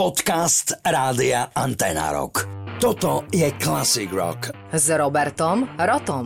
Podcast Rádia Antena Rock. Toto je Classic Rock. S Robertom Rotom.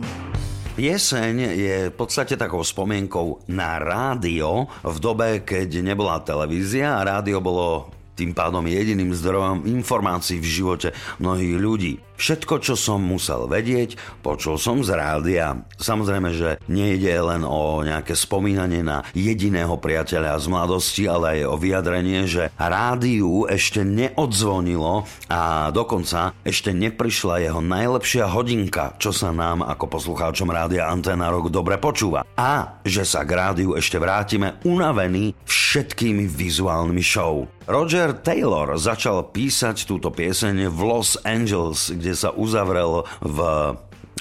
Pieseň je v podstate takou spomienkou na rádio v dobe, keď nebola televízia a rádio bolo tým pádom jediným zdrojom informácií v živote mnohých ľudí. Všetko, čo som musel vedieť, počul som z rádia. Samozrejme, že nejde len o nejaké spomínanie na jediného priateľa z mladosti, ale aj o vyjadrenie, že rádiu ešte neodzvonilo a dokonca ešte neprišla jeho najlepšia hodinka, čo sa nám ako poslucháčom rádia Antena Rock dobre počúva. A že sa k rádiu ešte vrátime unavení všetkými vizuálnymi show. Roger Taylor začal písať túto pieseň v Los Angeles, kde sa uzavrel v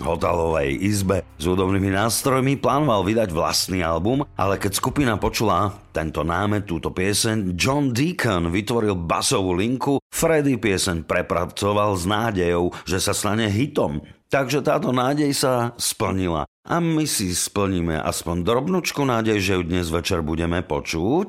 hotelovej izbe s hudobnými nástrojmi, plánoval vydať vlastný album, ale keď skupina počula tento námet, túto pieseň, John Deacon vytvoril basovú linku, Freddy pieseň prepracoval s nádejou, že sa stane hitom. Takže táto nádej sa splnila. A my si splníme aspoň drobnúčku nádej, že ju dnes večer budeme počuť.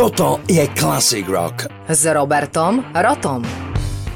Toto je Classic Rock. S Robertom Rotom.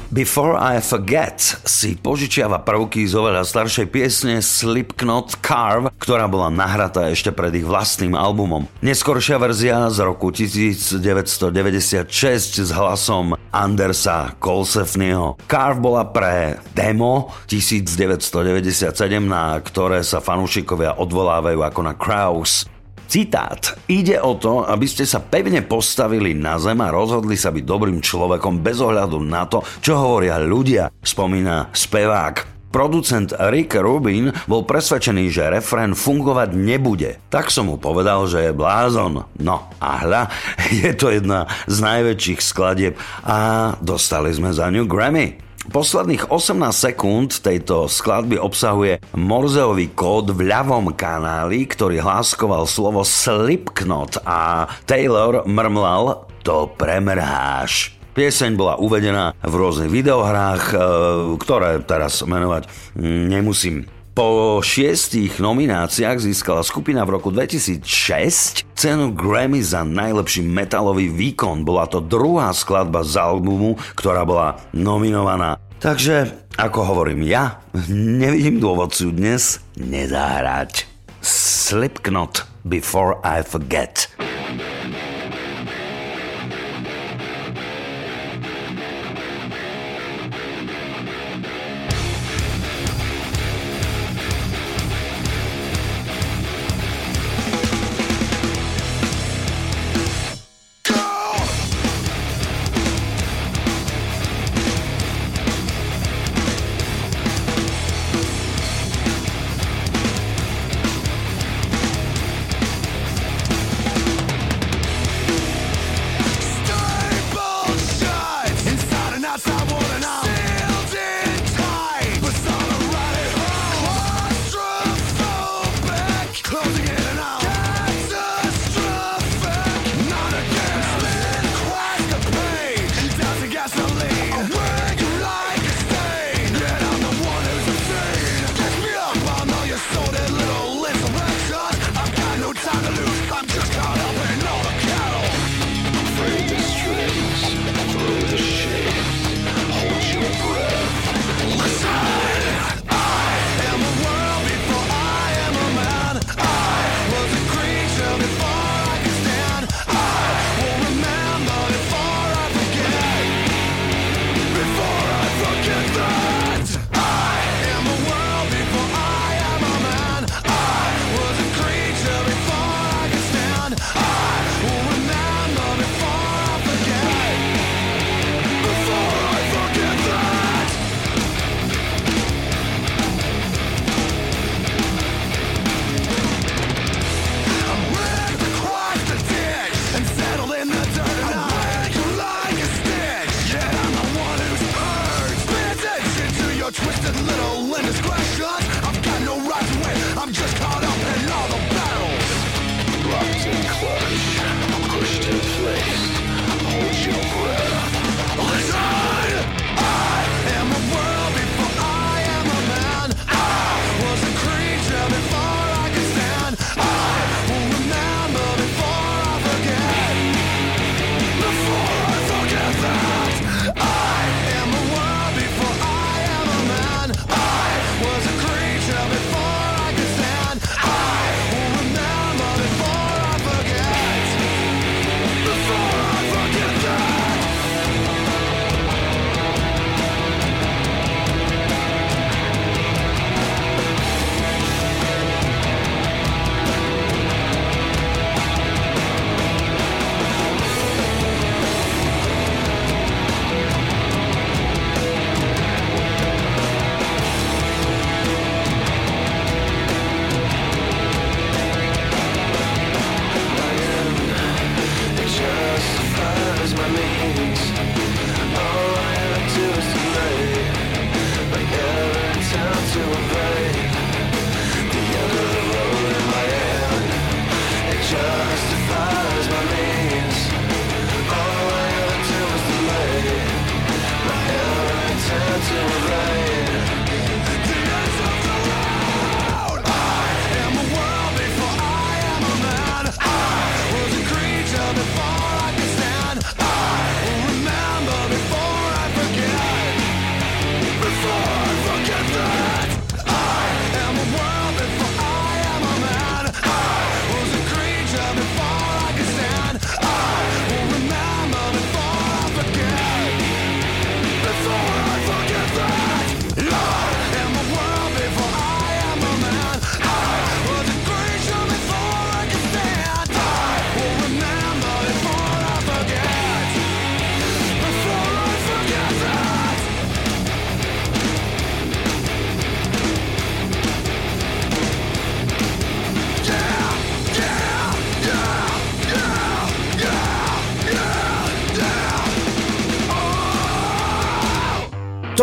Before I Forget si požičiava prvky z oveľa staršej piesne Slipknot Carve, ktorá bola nahratá ešte pred ich vlastným albumom. Neskoršia verzia z roku 1996 s hlasom Andersa Colsefnyho. Carve bola pre demo 1997, na ktoré sa fanúšikovia odvolávajú ako na Kraus. Citát. Ide o to, aby ste sa pevne postavili na zem a rozhodli sa byť dobrým človekom bez ohľadu na to, čo hovoria ľudia, spomína spevák. Producent Rick Rubin bol presvedčený, že refrén fungovať nebude. Tak som mu povedal, že je blázon. No a hľa, je to jedna z najväčších skladieb a dostali sme za ňu Grammy. Posledných 18 sekúnd tejto skladby obsahuje morzeový kód v ľavom kanáli, ktorý hláskoval slovo Slipknot a Taylor mrmlal to premrháš. Pieseň bola uvedená v rôznych videohrách, e, ktoré teraz menovať nemusím. Po šiestich nomináciách získala skupina v roku 2006 cenu Grammy za najlepší metalový výkon. Bola to druhá skladba z albumu, ktorá bola nominovaná. Takže, ako hovorím ja, nevidím dôvod si dnes nezahrať. Slipknot Before I Forget.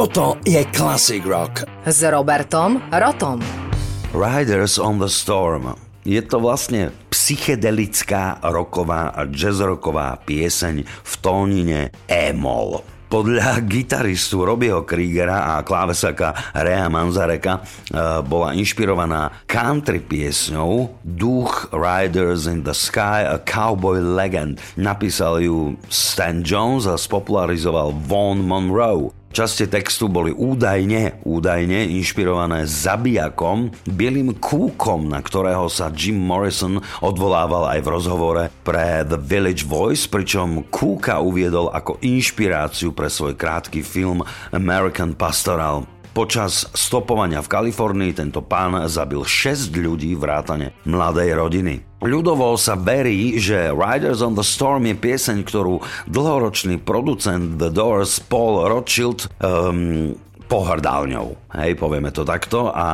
Toto je Classic Rock. S Robertom Rotom. Riders on the Storm. Je to vlastne psychedelická roková a jazzroková pieseň v tónine E-moll. Podľa gitaristu Robbieho Kriegera a klávesaka Rea Manzareka e, bola inšpirovaná country piesňou Duch Riders in the Sky, a Cowboy Legend. Napísal ju Stan Jones a spopularizoval Vaughn Monroe. Časti textu boli údajne, údajne inšpirované zabijakom, bielým kúkom, na ktorého sa Jim Morrison odvolával aj v rozhovore pre The Village Voice, pričom kúka uviedol ako inšpiráciu pre svoj krátky film American Pastoral. Počas stopovania v Kalifornii tento pán zabil 6 ľudí vrátane mladej rodiny. Ľudovo sa verí, že Riders on the Storm je pieseň, ktorú dlhoročný producent The Doors Paul Rothschild um, pohrdal ňou. Hej, povieme to takto a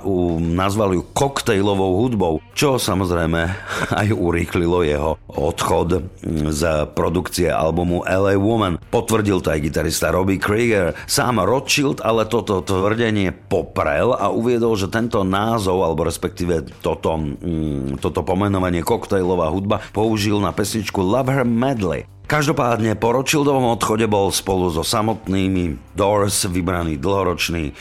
u, nazval ju koktejlovou hudbou, čo samozrejme aj urýchlilo jeho odchod z produkcie albumu LA Woman. Potvrdil to aj gitarista Robbie Krieger. Sám Rothschild ale toto tvrdenie poprel a uviedol, že tento názov, alebo respektíve toto, mm, toto pomenovanie koktejlová hudba použil na pesničku Love Her Medley. Každopádne po Rothschildovom odchode bol spolu so samotnými Doors vybraný dlhoročný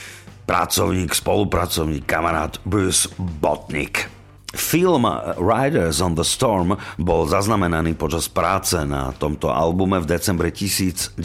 pracovník, spolupracovník, kamarát Bruce Botnick. Film Riders on the Storm bol zaznamenaný počas práce na tomto albume v decembri 1970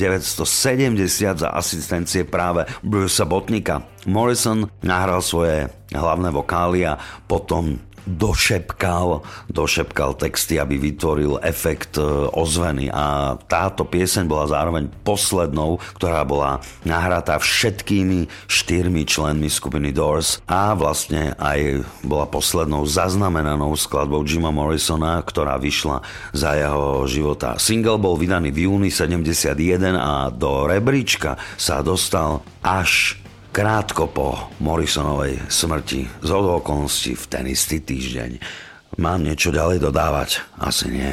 za asistencie práve Brucea Botnika. Morrison nahral svoje hlavné vokály a potom došepkal, došepkal texty, aby vytvoril efekt e, ozveny a táto pieseň bola zároveň poslednou, ktorá bola nahratá všetkými štyrmi členmi skupiny Doors a vlastne aj bola poslednou zaznamenanou skladbou Jima Morrisona, ktorá vyšla za jeho života. Single bol vydaný v júni 71 a do rebríčka sa dostal až krátko po Morrisonovej smrti, z okolností v ten istý týždeň. Mám niečo ďalej dodávať? Asi nie.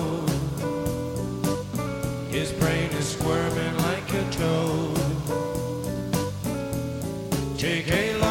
Squirming like a toad. Take a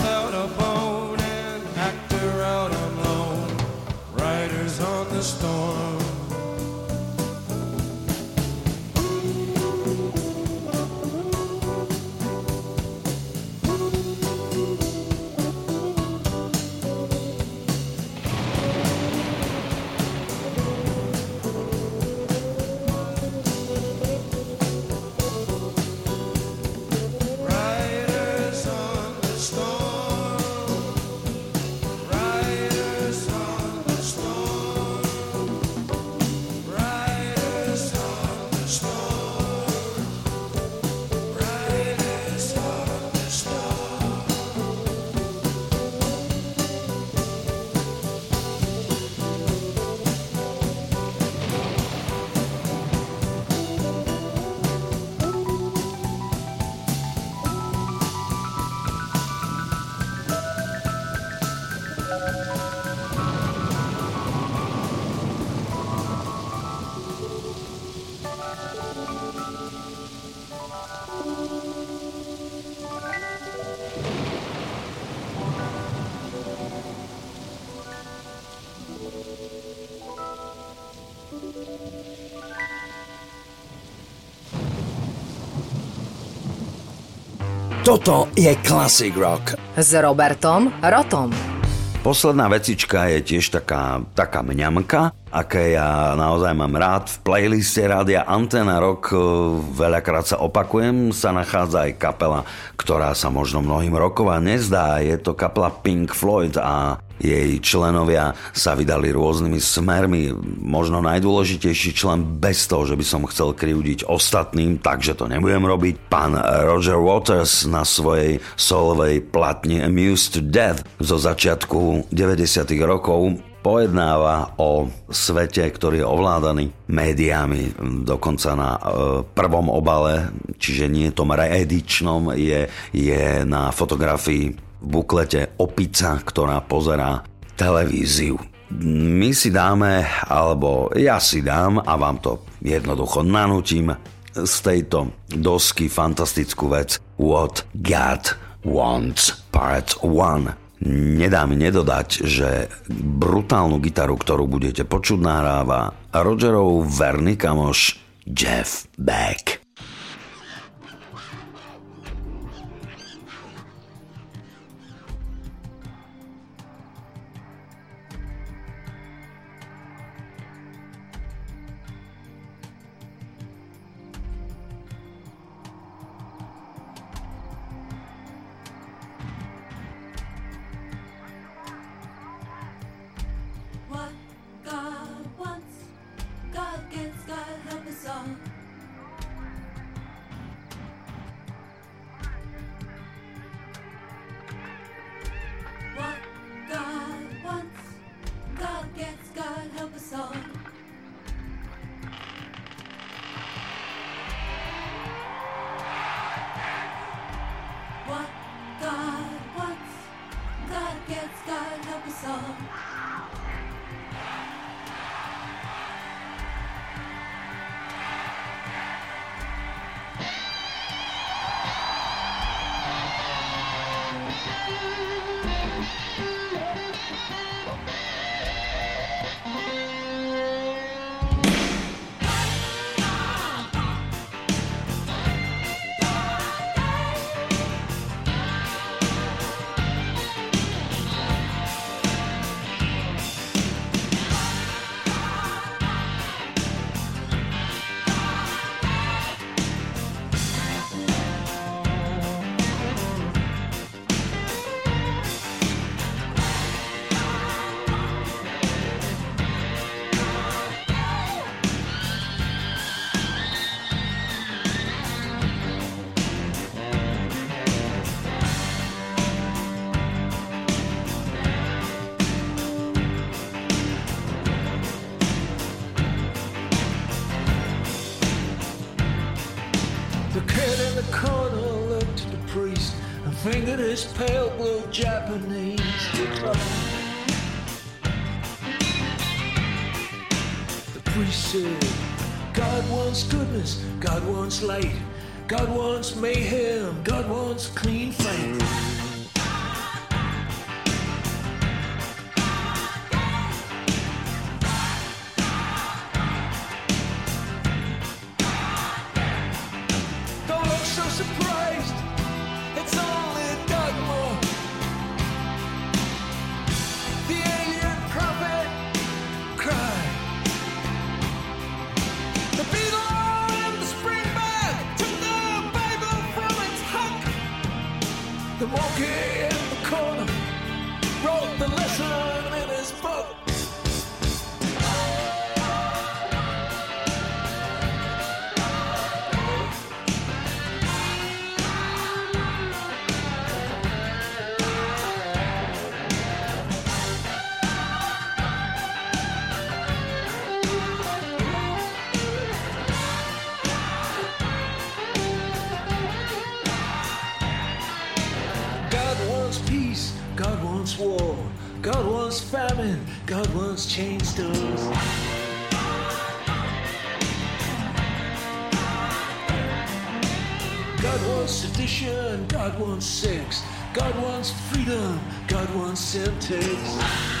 Toto je Classic Rock. S Robertom Rotom. Posledná vecička je tiež taká, taká mňamka, aké ja naozaj mám rád. V playliste Rádia Antena Rock e, veľakrát sa opakujem, sa nachádza aj kapela, ktorá sa možno mnohým roková nezdá. Je to kapela Pink Floyd a jej členovia sa vydali rôznymi smermi. Možno najdôležitejší člen bez toho, že by som chcel krivdiť ostatným, takže to nebudem robiť. Pán Roger Waters na svojej solovej platni Amused to Death zo začiatku 90. rokov pojednáva o svete, ktorý je ovládaný médiami, dokonca na e, prvom obale, čiže nie tom reedičnom, je, je na fotografii buklete opica, ktorá pozerá televíziu. My si dáme, alebo ja si dám a vám to jednoducho nanutím z tejto dosky fantastickú vec What God Wants Part 1. Nedá mi nedodať, že brutálnu gitaru, ktorú budete počuť, nahráva Rogerov verný kamoš Jeff Beck. slate. God wants mayhem, God wants clean fight. God once changed us. God wants sedition, God wants sex, God wants freedom, God wants emptiness.